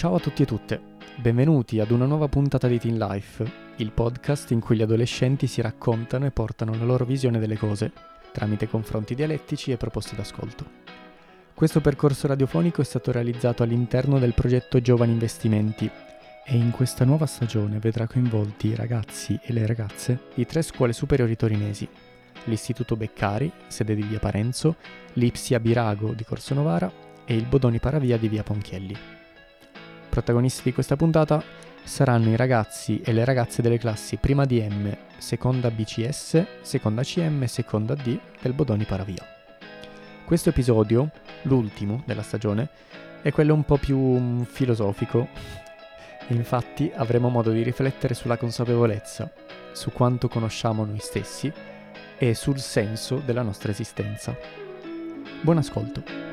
Ciao a tutti e tutte, benvenuti ad una nuova puntata di Teen Life, il podcast in cui gli adolescenti si raccontano e portano la loro visione delle cose, tramite confronti dialettici e proposte d'ascolto. Questo percorso radiofonico è stato realizzato all'interno del progetto Giovani Investimenti e in questa nuova stagione vedrà coinvolti i ragazzi e le ragazze di tre scuole superiori torinesi, l'Istituto Beccari, sede di via Parenzo, l'Ipsia Birago di Corso Novara e il Bodoni Paravia di via Ponchielli. Protagonisti di questa puntata saranno i ragazzi e le ragazze delle classi prima DM, seconda BCS, seconda CM e seconda D del Bodoni Paravia. Questo episodio, l'ultimo della stagione, è quello un po' più mm, filosofico. Infatti avremo modo di riflettere sulla consapevolezza, su quanto conosciamo noi stessi e sul senso della nostra esistenza. Buon ascolto.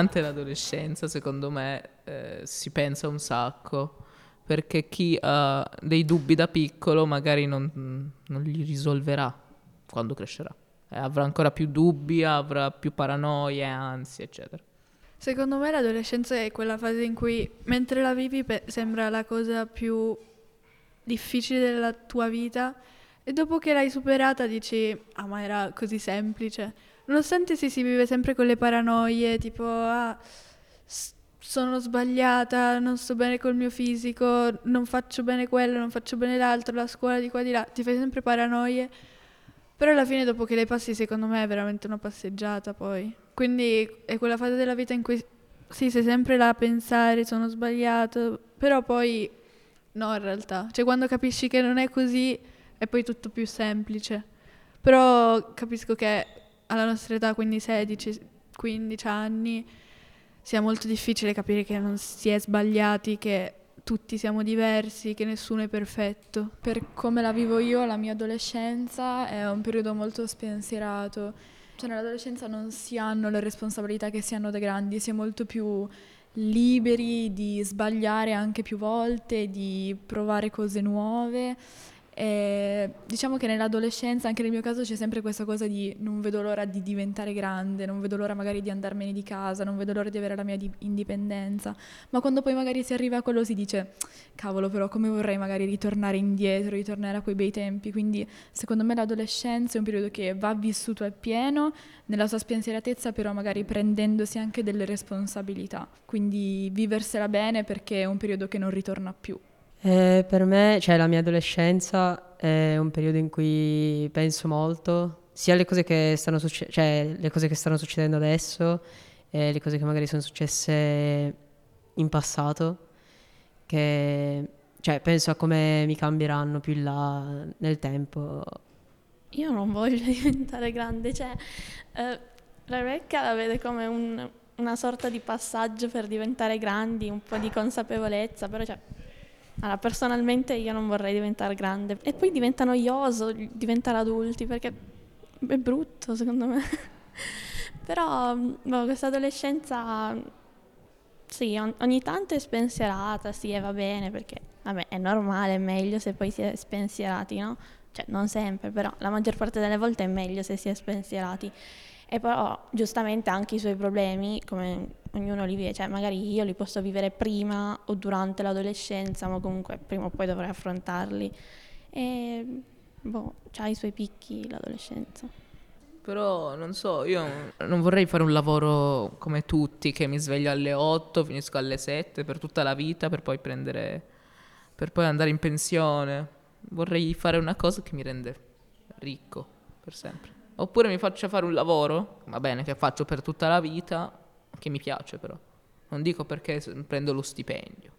Durante l'adolescenza, secondo me, eh, si pensa un sacco. Perché chi ha dei dubbi da piccolo magari non, non li risolverà quando crescerà. Eh, avrà ancora più dubbi, avrà più paranoie, ansie, eccetera. Secondo me l'adolescenza è quella fase in cui mentre la vivi pe- sembra la cosa più difficile della tua vita e dopo che l'hai superata dici ah ma era così semplice Nonostante sì, si vive sempre con le paranoie, tipo, ah, s- sono sbagliata, non sto bene col mio fisico, non faccio bene quello, non faccio bene l'altro, la scuola di qua di là, ti fai sempre paranoie. Però alla fine dopo che le passi, secondo me è veramente una passeggiata poi. Quindi è quella fase della vita in cui sì, sei sempre là a pensare, sono sbagliato, però poi no in realtà. Cioè quando capisci che non è così è poi tutto più semplice. Però capisco che alla nostra età, quindi 16-15 anni, sia molto difficile capire che non si è sbagliati, che tutti siamo diversi, che nessuno è perfetto. Per come la vivo io, la mia adolescenza è un periodo molto spensierato. Cioè nell'adolescenza non si hanno le responsabilità che si hanno da grandi, si è molto più liberi di sbagliare anche più volte, di provare cose nuove e diciamo che nell'adolescenza, anche nel mio caso, c'è sempre questa cosa di non vedo l'ora di diventare grande, non vedo l'ora magari di andarmene di casa, non vedo l'ora di avere la mia di- indipendenza. Ma quando poi magari si arriva a quello si dice, cavolo però come vorrei magari ritornare indietro, ritornare a quei bei tempi. Quindi secondo me l'adolescenza è un periodo che va vissuto appieno, nella sua spensieratezza però magari prendendosi anche delle responsabilità. Quindi viversela bene perché è un periodo che non ritorna più. Eh, per me, cioè la mia adolescenza è un periodo in cui penso molto, sia alle cose che stanno, succe- cioè, le cose che stanno succedendo adesso e le cose che magari sono successe in passato, che cioè, penso a come mi cambieranno più in là nel tempo. Io non voglio diventare grande, cioè eh, Rebecca la vede come un, una sorta di passaggio per diventare grandi, un po' di consapevolezza, però cioè, allora, personalmente io non vorrei diventare grande e poi diventa noioso diventare adulti perché è brutto secondo me. Però boh, questa adolescenza sì, ogni tanto è spensierata, sì, e va bene perché vabbè, è normale, è meglio se poi si è spensierati, no? Cioè, non sempre, però la maggior parte delle volte è meglio se si è spensierati. E però giustamente anche i suoi problemi, come ognuno li vive, cioè magari io li posso vivere prima o durante l'adolescenza, ma comunque prima o poi dovrei affrontarli. E boh, ha i suoi picchi l'adolescenza. Però non so, io non vorrei fare un lavoro come tutti, che mi sveglio alle 8, finisco alle 7 per tutta la vita, per poi prendere, per poi andare in pensione. Vorrei fare una cosa che mi rende ricco per sempre. Oppure mi faccio fare un lavoro, va bene, che faccio per tutta la vita, che mi piace però. Non dico perché prendo lo stipendio.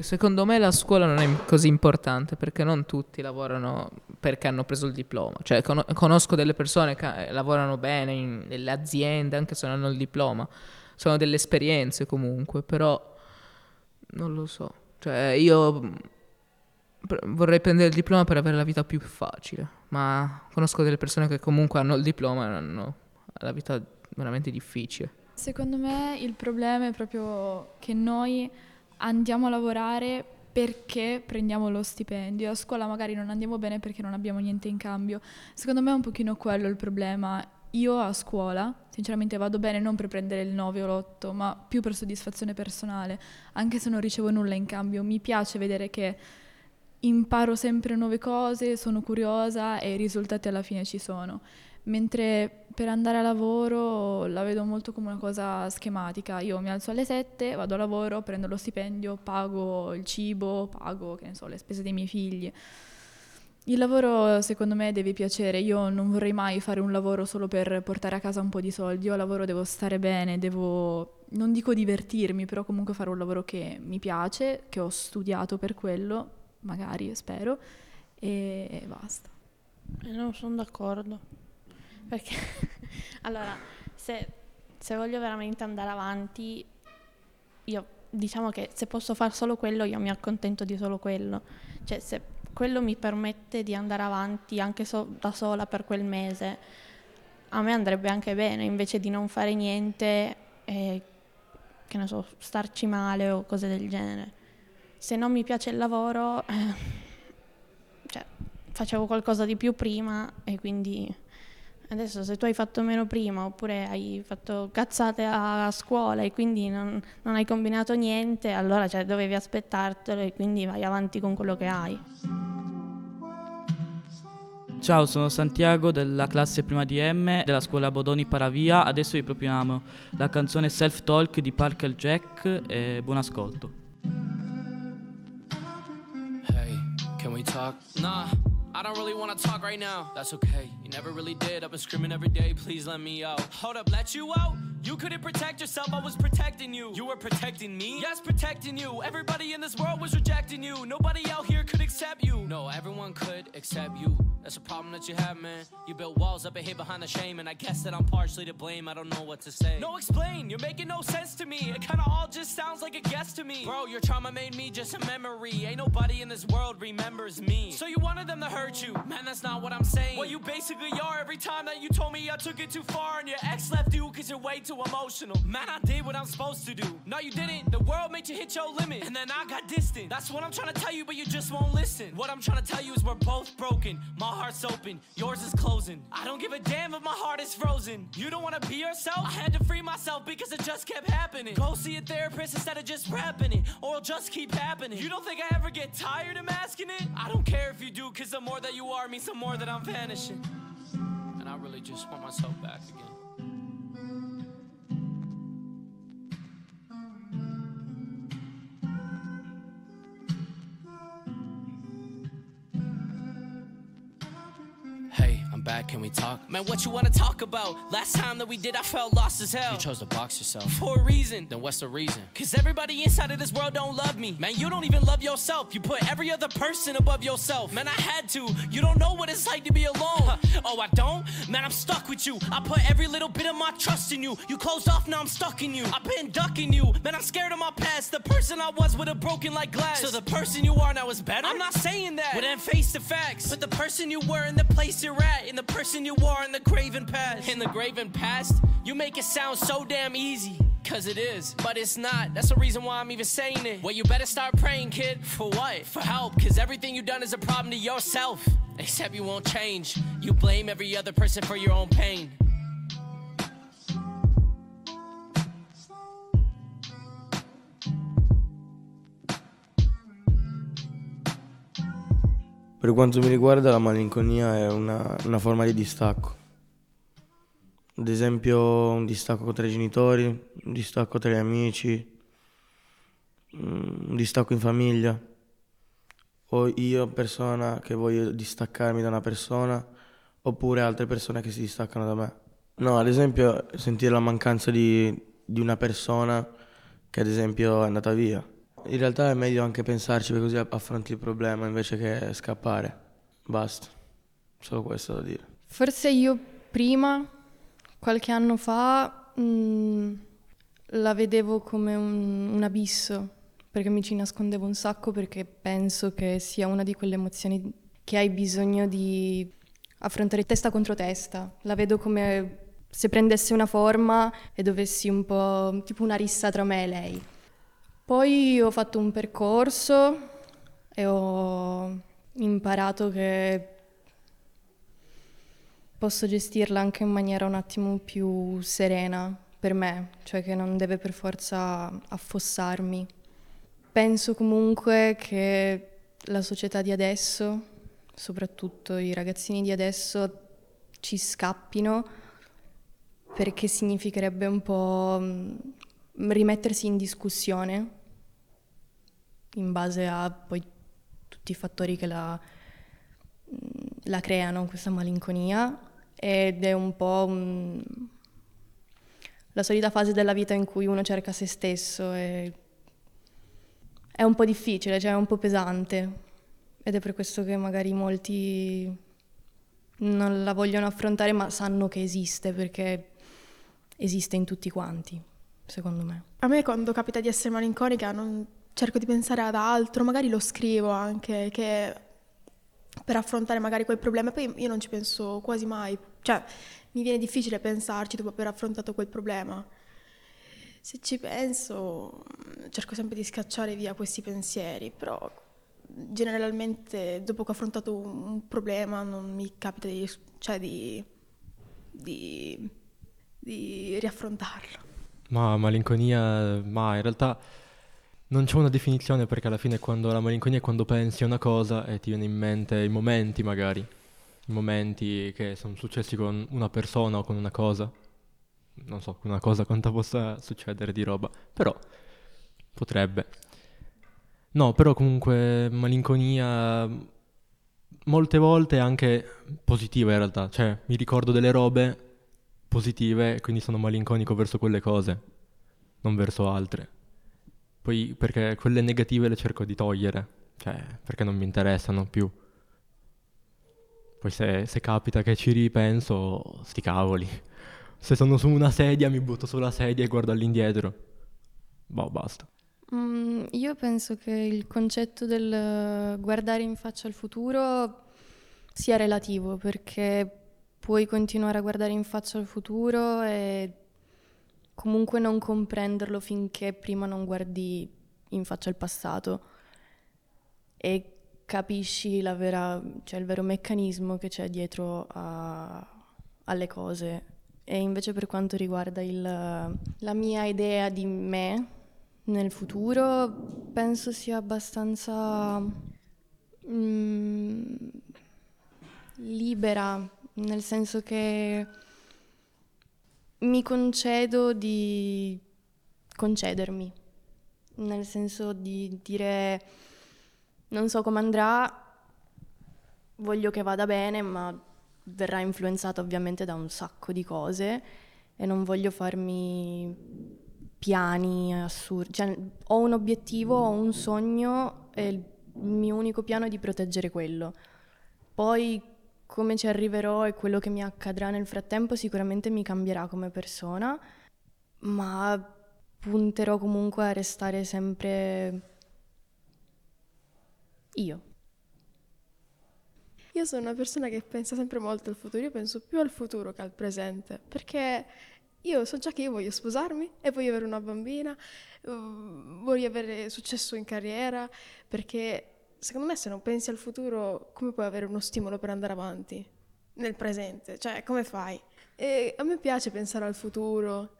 Secondo me la scuola non è così importante perché non tutti lavorano perché hanno preso il diploma. Cioè, con- conosco delle persone che eh, lavorano bene in, nelle aziende anche se non hanno il diploma. Sono delle esperienze comunque, però non lo so. Cioè, io vorrei prendere il diploma per avere la vita più facile, ma conosco delle persone che comunque hanno il diploma e hanno la vita veramente difficile. Secondo me il problema è proprio che noi andiamo a lavorare perché prendiamo lo stipendio. A scuola magari non andiamo bene perché non abbiamo niente in cambio. Secondo me è un pochino quello il problema. Io a scuola, sinceramente, vado bene non per prendere il 9 o l'8, ma più per soddisfazione personale, anche se non ricevo nulla in cambio. Mi piace vedere che imparo sempre nuove cose, sono curiosa e i risultati alla fine ci sono. Mentre per andare a lavoro la vedo molto come una cosa schematica. Io mi alzo alle 7, vado a lavoro, prendo lo stipendio, pago il cibo, pago, so, le spese dei miei figli. Il lavoro secondo me deve piacere, io non vorrei mai fare un lavoro solo per portare a casa un po' di soldi, io al lavoro devo stare bene, devo, non dico divertirmi, però comunque fare un lavoro che mi piace, che ho studiato per quello, magari, spero, e basta. Eh, non sono d'accordo, perché allora, se, se voglio veramente andare avanti, io diciamo che se posso fare solo quello, io mi accontento di solo quello. Cioè, se quello mi permette di andare avanti anche so- da sola per quel mese, a me andrebbe anche bene, invece di non fare niente e, che ne so, starci male o cose del genere. Se non mi piace il lavoro, eh, cioè, facevo qualcosa di più prima e quindi adesso se tu hai fatto meno prima oppure hai fatto cazzate a, scuola e quindi non, non, hai combinato niente, allora cioè, dovevi aspettartelo e quindi vai avanti con quello che hai. Ciao, sono Santiago della classe prima di M della scuola Bodoni Paravia. Adesso vi proponiamo la canzone Self Talk di Parker Jack e buon ascolto. Talk? Nah. I don't really wanna talk right now. That's okay. You never really did. I've been screaming every day. Please let me out. Hold up, let you out? You couldn't protect yourself. I was protecting you. You were protecting me? Yes, protecting you. Everybody in this world was rejecting you. Nobody out here could accept you. No, everyone could except you. That's a problem that you have, man. You built walls up and hid behind the shame, and I guess that I'm partially to blame. I don't know what to say. No, explain. You're making no sense to me. It kinda all just sounds like a guess to me. Bro, your trauma made me just a memory. Ain't nobody in this world remembers me. So you wanted them to hurt you. Man, that's not what I'm saying. What you basically are every time that you told me I took it too far, and your ex left you cause you're way too emotional. Man, I did what I'm supposed to do. No, you didn't. The world made you hit your limit, and then I got distant. That's what I'm trying to tell you, but you just won't listen. What I'm trying to tell you is we're both broken. My heart's open, yours is closing. I don't give a damn if my heart is frozen. You don't wanna be yourself? I had to free myself because it just kept happening. Go see a therapist instead of just rapping it, or it'll just keep happening. You don't think I ever get tired of masking it? I don't care if you do, cause the more that you are means the more that I'm vanishing. And I really just want myself back again. Back, can we talk? Man, what you wanna talk about? Last time that we did, I felt lost as hell. You chose to box yourself. For a reason. Then what's the reason? Cause everybody inside of this world don't love me. Man, you don't even love yourself. You put every other person above yourself. Man, I had to. You don't know what it's like to be alone. oh, I don't? Man, I'm stuck with you. I put every little bit of my trust in you. You closed off, now I'm stuck in you. I've been ducking you. Man, I'm scared of my past. The person I was would have broken like glass. So the person you are now is better? I'm not saying that. Well, then face the facts. But the person you were in the place you're at, and the person you are in the graven past. In the graven past? You make it sound so damn easy. Cause it is, but it's not. That's the reason why I'm even saying it. Well, you better start praying, kid. For what? For help. Cause everything you've done is a problem to yourself. Except you won't change. You blame every other person for your own pain. Per quanto mi riguarda la malinconia è una, una forma di distacco. Ad esempio un distacco tra i genitori, un distacco tra gli amici, mm, un distacco in famiglia. O io persona che voglio distaccarmi da una persona, oppure altre persone che si distaccano da me. No, ad esempio sentire la mancanza di, di una persona che ad esempio è andata via. In realtà è meglio anche pensarci perché così affronti il problema invece che scappare. Basta. Solo questo da dire. Forse io prima, qualche anno fa, mh, la vedevo come un, un abisso, perché mi ci nascondevo un sacco perché penso che sia una di quelle emozioni che hai bisogno di affrontare testa contro testa. La vedo come se prendesse una forma e dovessi un po' tipo una rissa tra me e lei. Poi ho fatto un percorso e ho imparato che posso gestirla anche in maniera un attimo più serena per me, cioè che non deve per forza affossarmi. Penso comunque che la società di adesso, soprattutto i ragazzini di adesso, ci scappino perché significherebbe un po' mm, rimettersi in discussione in base a poi tutti i fattori che la, mm, la creano, questa malinconia, ed è un po' un, la solita fase della vita in cui uno cerca se stesso e è un po' difficile, cioè è un po' pesante ed è per questo che magari molti non la vogliono affrontare ma sanno che esiste perché esiste in tutti quanti, secondo me. A me quando capita di essere malinconica non cerco di pensare ad altro, magari lo scrivo anche che per affrontare magari quel problema, poi io non ci penso quasi mai, cioè mi viene difficile pensarci dopo aver affrontato quel problema. Se ci penso, cerco sempre di scacciare via questi pensieri, però generalmente dopo che ho affrontato un problema non mi capita di, cioè di, di, di riaffrontarlo. Ma malinconia, ma in realtà non c'è una definizione perché alla fine quando la malinconia è quando pensi a una cosa e ti viene in mente i momenti magari, i momenti che sono successi con una persona o con una cosa. Non so, una cosa quanto possa succedere di roba, però potrebbe. No, però comunque malinconia molte volte anche positiva in realtà, cioè mi ricordo delle robe positive quindi sono malinconico verso quelle cose, non verso altre. Poi perché quelle negative le cerco di togliere, cioè perché non mi interessano più. Poi se, se capita che ci ripenso, sti cavoli. Se sono su una sedia mi butto sulla sedia e guardo all'indietro. Boh, basta. Mm, io penso che il concetto del guardare in faccia al futuro sia relativo perché puoi continuare a guardare in faccia al futuro e comunque non comprenderlo finché prima non guardi in faccia al passato e capisci vera, cioè il vero meccanismo che c'è dietro a, alle cose. E invece per quanto riguarda il, la mia idea di me nel futuro, penso sia abbastanza mm, libera, nel senso che mi concedo di concedermi, nel senso di dire non so come andrà, voglio che vada bene, ma verrà influenzata ovviamente da un sacco di cose e non voglio farmi piani assurdi. Cioè, ho un obiettivo, ho un sogno e il mio unico piano è di proteggere quello. Poi come ci arriverò e quello che mi accadrà nel frattempo sicuramente mi cambierà come persona, ma punterò comunque a restare sempre io. Io sono una persona che pensa sempre molto al futuro, io penso più al futuro che al presente, perché io so già che io voglio sposarmi e voglio avere una bambina, voglio avere successo in carriera, perché secondo me se non pensi al futuro, come puoi avere uno stimolo per andare avanti nel presente? Cioè, come fai? E a me piace pensare al futuro,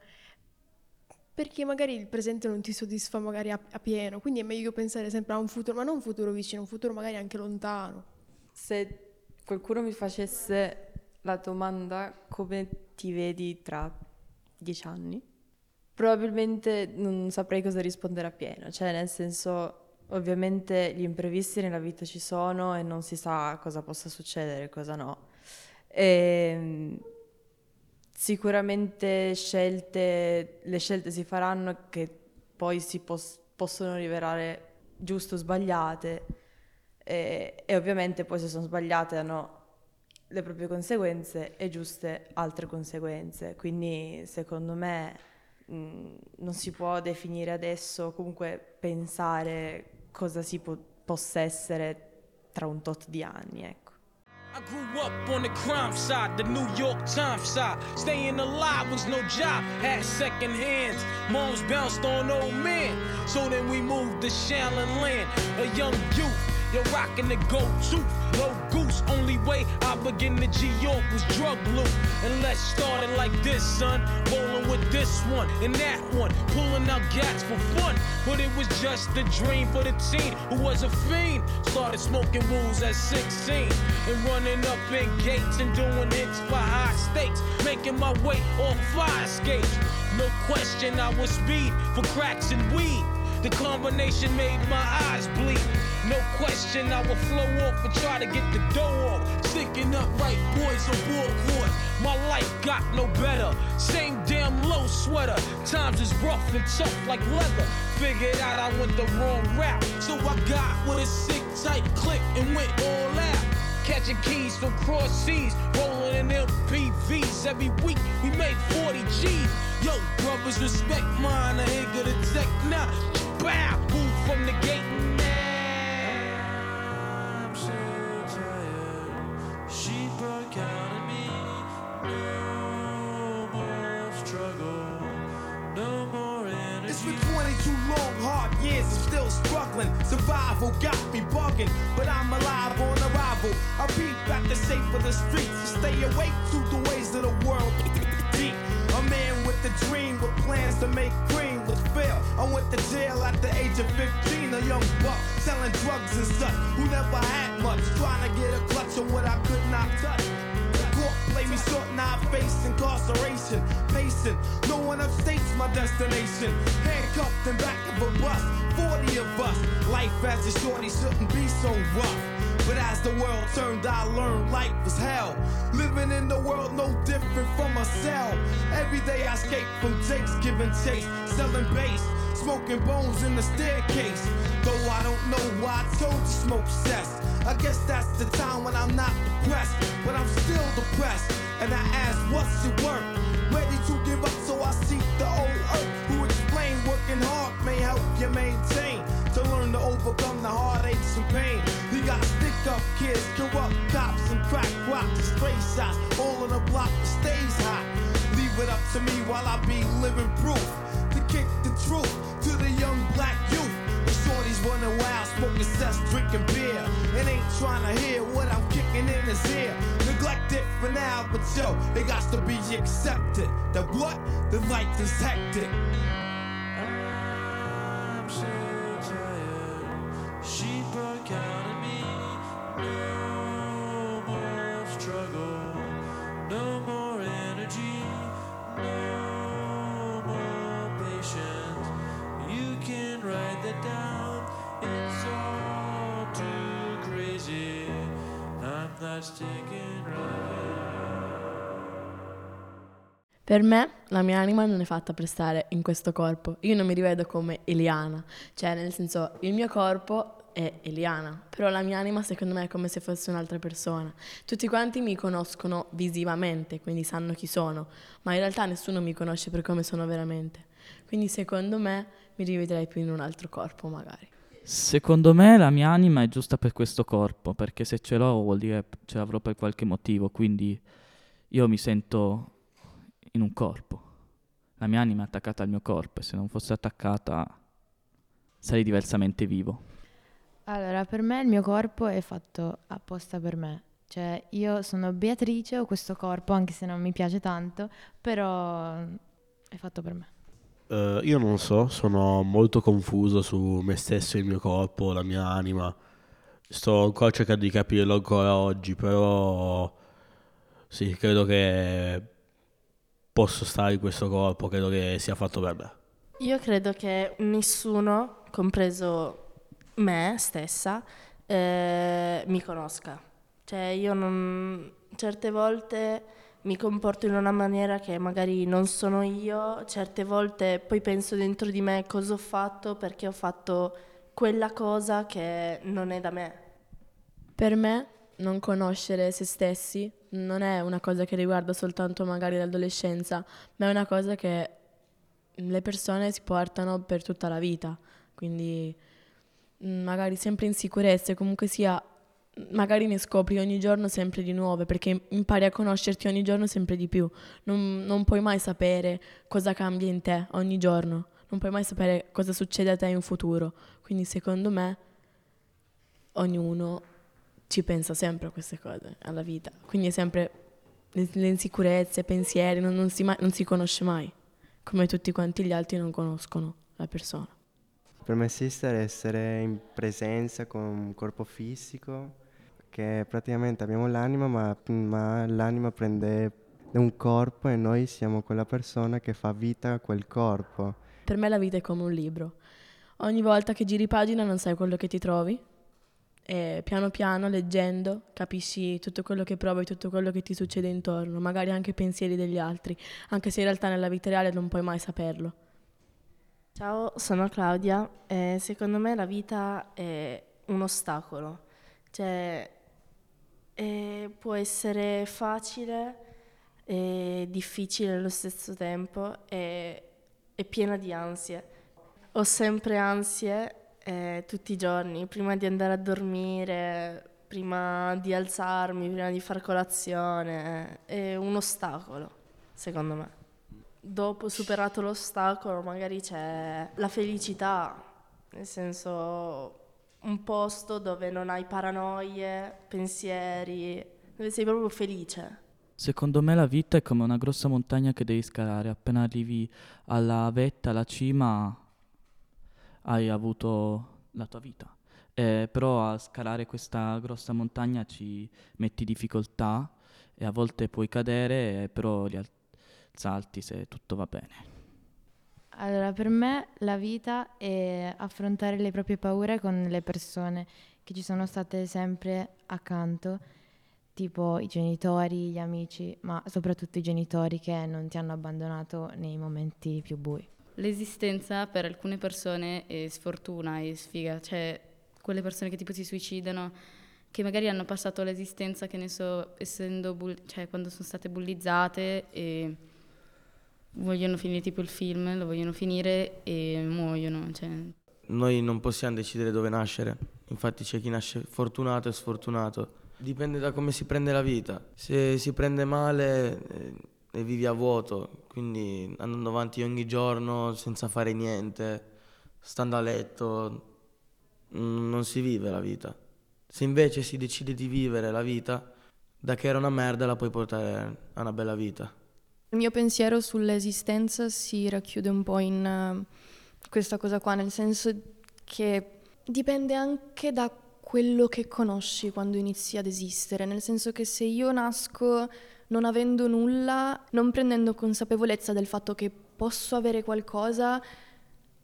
perché magari il presente non ti soddisfa magari a, a pieno, quindi è meglio pensare sempre a un futuro, ma non un futuro vicino, un futuro magari anche lontano. Se qualcuno mi facesse la domanda come ti vedi tra dieci anni, probabilmente non saprei cosa rispondere appieno, cioè nel senso Ovviamente gli imprevisti nella vita ci sono e non si sa cosa possa succedere cosa no. E, ehm, sicuramente scelte, le scelte si faranno che poi si pos- possono rivelare giuste o sbagliate e, e ovviamente poi se sono sbagliate hanno le proprie conseguenze e giuste altre conseguenze. Quindi secondo me non si può definire adesso, comunque pensare cosa si po- possa essere tra un tot di anni, ecco. I grew up on the crime side, the New York Times side. Staying alive was no job, had second hands. Moms bounced on old men. So then we moved to Shaolin Land, a young youth. You're rocking the tooth, low goose. Only way I begin to G York was drug loot. And let's start it like this, son. Rolling with this one and that one, pulling out gats for fun. But it was just a dream for the teen who was a fiend. Started smoking wools at 16 and running up in gates and doing hits for high stakes. Making my way off fire escapes. No question, I was speed for cracks and weed. The combination made my eyes bleed. No question, I will flow off and try to get the dough off. Sticking up right boys on board My life got no better. Same damn low sweater. Times is rough and tough like leather. Figured out I went the wrong route. So I got with a sick tight click and went all out. Catching keys from cross seas, rolling in MPVs. Every week we made 40 G's. Yo, brothers, respect mine. I ain't gonna tech now. Bow, move from the gate. I'm so tired. She broke out of me. No more struggle. No more energy. It's been 22 long, hard years, I'm still struggling. Survival got me bugging, but I'm alive on arrival. I peep back the shape of the streets and stay awake to the ways of the world. Deep. A man with a dream, with plans to make green, with fail. I went to jail at the age of 15, a young buck selling drugs and such, who never had much, trying to get a clutch on what I could not touch. The court play me short, now I face incarceration. Pacing, no one upstates my destination. Handcuffed in back of a bus, 40 of us. Life as a shorty shouldn't be so rough. But as the world turned, I learned life was hell. Living in the world no different from a cell. Every day I escape from jakes, giving chase, selling bass, smoking bones in the staircase. Though I don't know why I told you smoke cess. I guess that's the time when I'm not depressed, but I'm still depressed. And I ask, what's it worth? Ready to give up, so I seek the old earth. Working hard may help you maintain. To learn to overcome the heartaches and pain. We got stick up kids, corrupt cops, and crack rocks, stray shots. All on the block that stays hot. Leave it up to me while I be living proof. To kick the truth to the young black youth. The shorties running wild, smoking cess, drinking beer. And ain't trying to hear what I'm kicking in his ear. Neglect it for now, but yo, it got to be accepted. That what? The life is hectic. Per me la mia anima non è fatta per stare in questo corpo. Io non mi rivedo come Eliana, cioè nel senso il mio corpo è Eliana, però la mia anima secondo me è come se fosse un'altra persona. Tutti quanti mi conoscono visivamente, quindi sanno chi sono, ma in realtà nessuno mi conosce per come sono veramente. Quindi secondo me mi rivedrei più in un altro corpo magari. Secondo me la mia anima è giusta per questo corpo, perché se ce l'ho vuol dire ce l'avrò per qualche motivo, quindi io mi sento in un corpo. La mia anima è attaccata al mio corpo e se non fosse attaccata sarei diversamente vivo. Allora, per me il mio corpo è fatto apposta per me. Cioè, io sono Beatrice, ho questo corpo, anche se non mi piace tanto, però è fatto per me. Eh, io non so, sono molto confuso su me stesso, il mio corpo, la mia anima. Sto ancora cercando di capirlo ancora oggi, però sì, credo che posso stare in questo corpo, credo che sia fatto per me. Io credo che nessuno, compreso me stessa, eh, mi conosca. Cioè io non... certe volte mi comporto in una maniera che magari non sono io, certe volte poi penso dentro di me cosa ho fatto perché ho fatto quella cosa che non è da me. Per me non conoscere se stessi non è una cosa che riguarda soltanto magari l'adolescenza, ma è una cosa che le persone si portano per tutta la vita. Quindi mm, magari sempre in sicurezza e comunque sia magari ne scopri ogni giorno sempre di nuove perché impari a conoscerti ogni giorno sempre di più. Non, non puoi mai sapere cosa cambia in te ogni giorno, non puoi mai sapere cosa succede a te in futuro. Quindi secondo me ognuno ci pensa sempre a queste cose, alla vita. Quindi è sempre le, le insicurezze, i pensieri, non, non si mai- non si conosce mai, come tutti quanti gli altri non conoscono la persona. Per me esistere è essere in presenza con un corpo fisico, che praticamente abbiamo l'anima, ma, ma l'anima prende un corpo e noi siamo quella persona che fa vita a quel corpo. Per me la vita è come un libro. Ogni volta che giri pagina non sai quello che ti trovi e piano piano leggendo capisci tutto quello che provi, tutto quello che ti succede intorno, magari anche i pensieri degli altri, anche se in realtà nella vita reale non puoi mai saperlo. Ciao, sono Claudia e secondo me la vita è un ostacolo, cioè eh, può essere facile e difficile allo stesso tempo e è piena di ansie. Ho sempre ansie eh, tutti i giorni, prima di andare a dormire, prima di alzarmi, prima di far colazione, è un ostacolo, secondo me. Dopo superato l'ostacolo magari c'è la felicità, nel senso un posto dove non hai paranoie, pensieri, dove sei proprio felice. Secondo me la vita è come una grossa montagna che devi scalare. Appena arrivi alla vetta, alla cima, hai avuto la tua vita. Eh, però a scalare questa grossa montagna ci metti difficoltà e a volte puoi cadere, però li se tutto va bene. Allora, per me la vita è affrontare le proprie paure con le persone che ci sono state sempre accanto, tipo i genitori, gli amici, ma soprattutto i genitori che non ti hanno abbandonato nei momenti più bui. L'esistenza per alcune persone è sfortuna e sfiga, cioè quelle persone che tipo si suicidano, che magari hanno passato l'esistenza, che ne so, essendo bull- cioè quando sono state bullizzate e vogliono finire tipo il film, lo vogliono finire e muoiono. Cioè. Noi non possiamo decidere dove nascere, infatti c'è chi nasce fortunato e sfortunato. Dipende da come si prende la vita. Se si prende male eh, e vivi a vuoto, quindi andando avanti ogni giorno senza fare niente, stando a letto, mm, non si vive la vita. Se invece si decide di vivere la vita, da che era una merda la puoi portare a una bella vita. Il mio pensiero sull'esistenza si racchiude un po' in eh, questa cosa qua, nel senso che dipende anche da quello che conosci quando inizi ad esistere, nel senso che se io nasco non avendo nulla, non prendendo consapevolezza del fatto che posso avere qualcosa,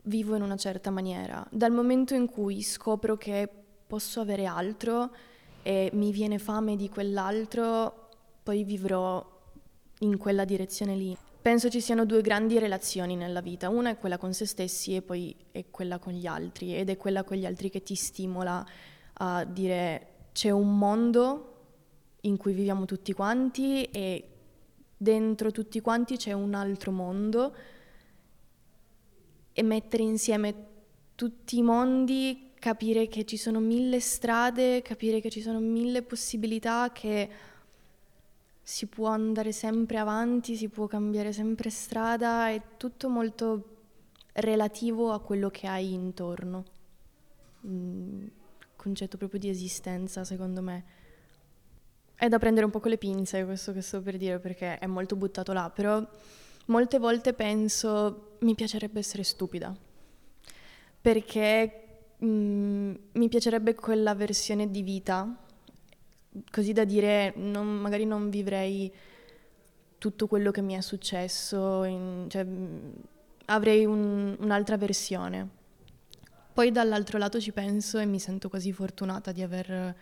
vivo in una certa maniera. Dal momento in cui scopro che posso avere altro e mi viene fame di quell'altro, poi vivrò in quella direzione lì. Penso ci siano due grandi relazioni nella vita, una è quella con se stessi e poi è quella con gli altri ed è quella con gli altri che ti stimola a dire c'è un mondo in cui viviamo tutti quanti e dentro tutti quanti c'è un altro mondo e mettere insieme tutti i mondi, capire che ci sono mille strade, capire che ci sono mille possibilità, che si può andare sempre avanti, si può cambiare sempre strada, è tutto molto relativo a quello che hai intorno. Mm, concetto proprio di esistenza, secondo me. È da prendere un po' con le pinze questo che sto per dire perché è molto buttato là, però molte volte penso mi piacerebbe essere stupida, perché mm, mi piacerebbe quella versione di vita, così da dire non- magari non vivrei tutto quello che mi è successo, in- cioè, mm, avrei un- un'altra versione. Poi dall'altro lato ci penso e mi sento quasi fortunata di aver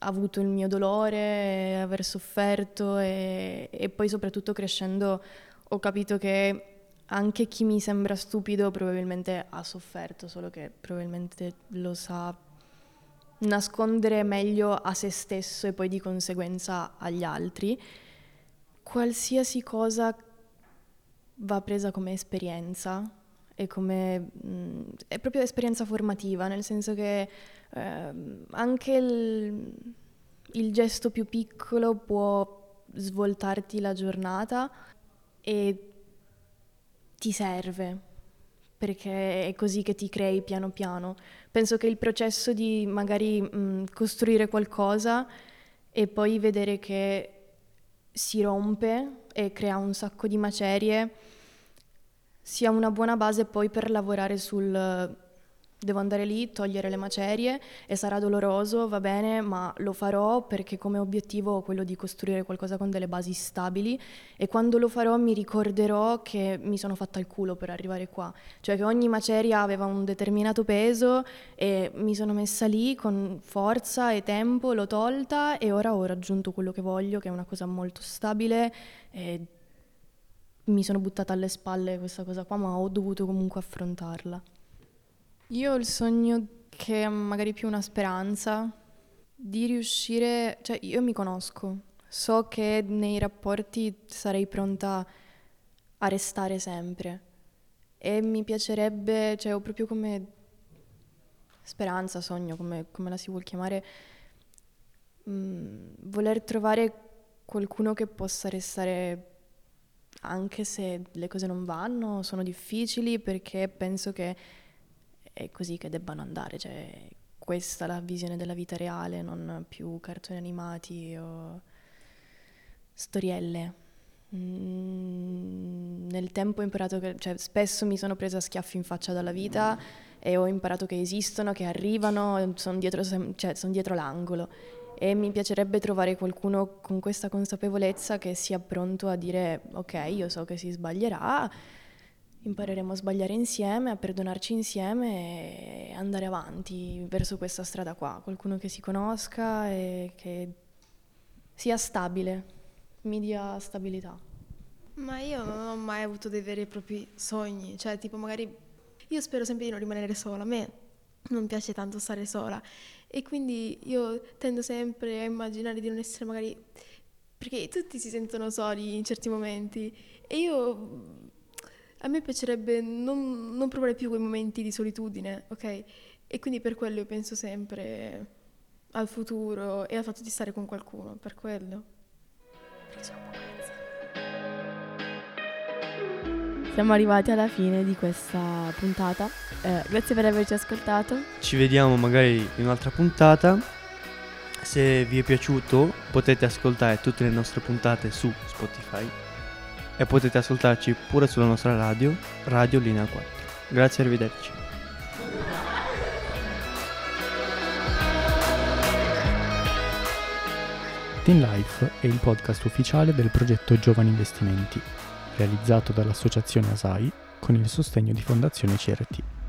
avuto il mio dolore, aver sofferto e, e poi soprattutto crescendo ho capito che anche chi mi sembra stupido probabilmente ha sofferto, solo che probabilmente lo sa nascondere meglio a se stesso e poi di conseguenza agli altri. Qualsiasi cosa va presa come esperienza è come mh, è proprio esperienza formativa, nel senso che ehm, anche il, il gesto più piccolo può svoltarti la giornata e ti serve, perché è così che ti crei piano piano. Penso che il processo di magari mh, costruire qualcosa e poi vedere che si rompe e crea un sacco di macerie sia una buona base poi per lavorare sul devo andare lì, togliere le macerie e sarà doloroso, va bene, ma lo farò perché come obiettivo ho quello di costruire qualcosa con delle basi stabili e quando lo farò mi ricorderò che mi sono fatta il culo per arrivare qua, cioè che ogni maceria aveva un determinato peso e mi sono messa lì con forza e tempo, l'ho tolta e ora ho raggiunto quello che voglio, che è una cosa molto stabile e mi sono buttata alle spalle questa cosa qua, ma ho dovuto comunque affrontarla. Io ho il sogno che è magari più una speranza di riuscire, cioè io mi conosco, so che nei rapporti sarei pronta a restare sempre e mi piacerebbe, cioè ho proprio come speranza, sogno, come, come la si vuol chiamare, mh, voler trovare qualcuno che possa restare anche se le cose non vanno, sono difficili, perché penso che è così che debbano andare, cioè questa è la visione della vita reale, non più cartoni animati o storielle. Mm, nel tempo ho imparato che, cioè spesso mi sono presa schiaffi in faccia dalla vita e ho imparato che esistono, che arrivano, sono dietro, cioè, son dietro l'angolo e mi piacerebbe trovare qualcuno con questa consapevolezza che sia pronto a dire ok, io so che si sbaglierà, impareremo a sbagliare insieme, a perdonarci insieme e andare avanti verso questa strada qua, qualcuno che si conosca e che sia stabile, mi dia stabilità. Ma io non ho mai avuto dei veri e propri sogni, cioè tipo magari io spero sempre di non rimanere sola, a me non piace tanto stare sola e quindi io tendo sempre a immaginare di non essere magari perché tutti si sentono soli in certi momenti e io a me piacerebbe non, non provare più quei momenti di solitudine, ok? E quindi per quello io penso sempre al futuro e al fatto di stare con qualcuno, per quello. Perché sono Siamo arrivati alla fine di questa puntata. Eh, grazie per averci ascoltato. Ci vediamo magari in un'altra puntata. Se vi è piaciuto potete ascoltare tutte le nostre puntate su Spotify e potete ascoltarci pure sulla nostra radio, Radio Linea 4. Grazie e arrivederci. Teen Life è il podcast ufficiale del progetto Giovani Investimenti, realizzato dall'associazione ASAI con il sostegno di Fondazione CRT.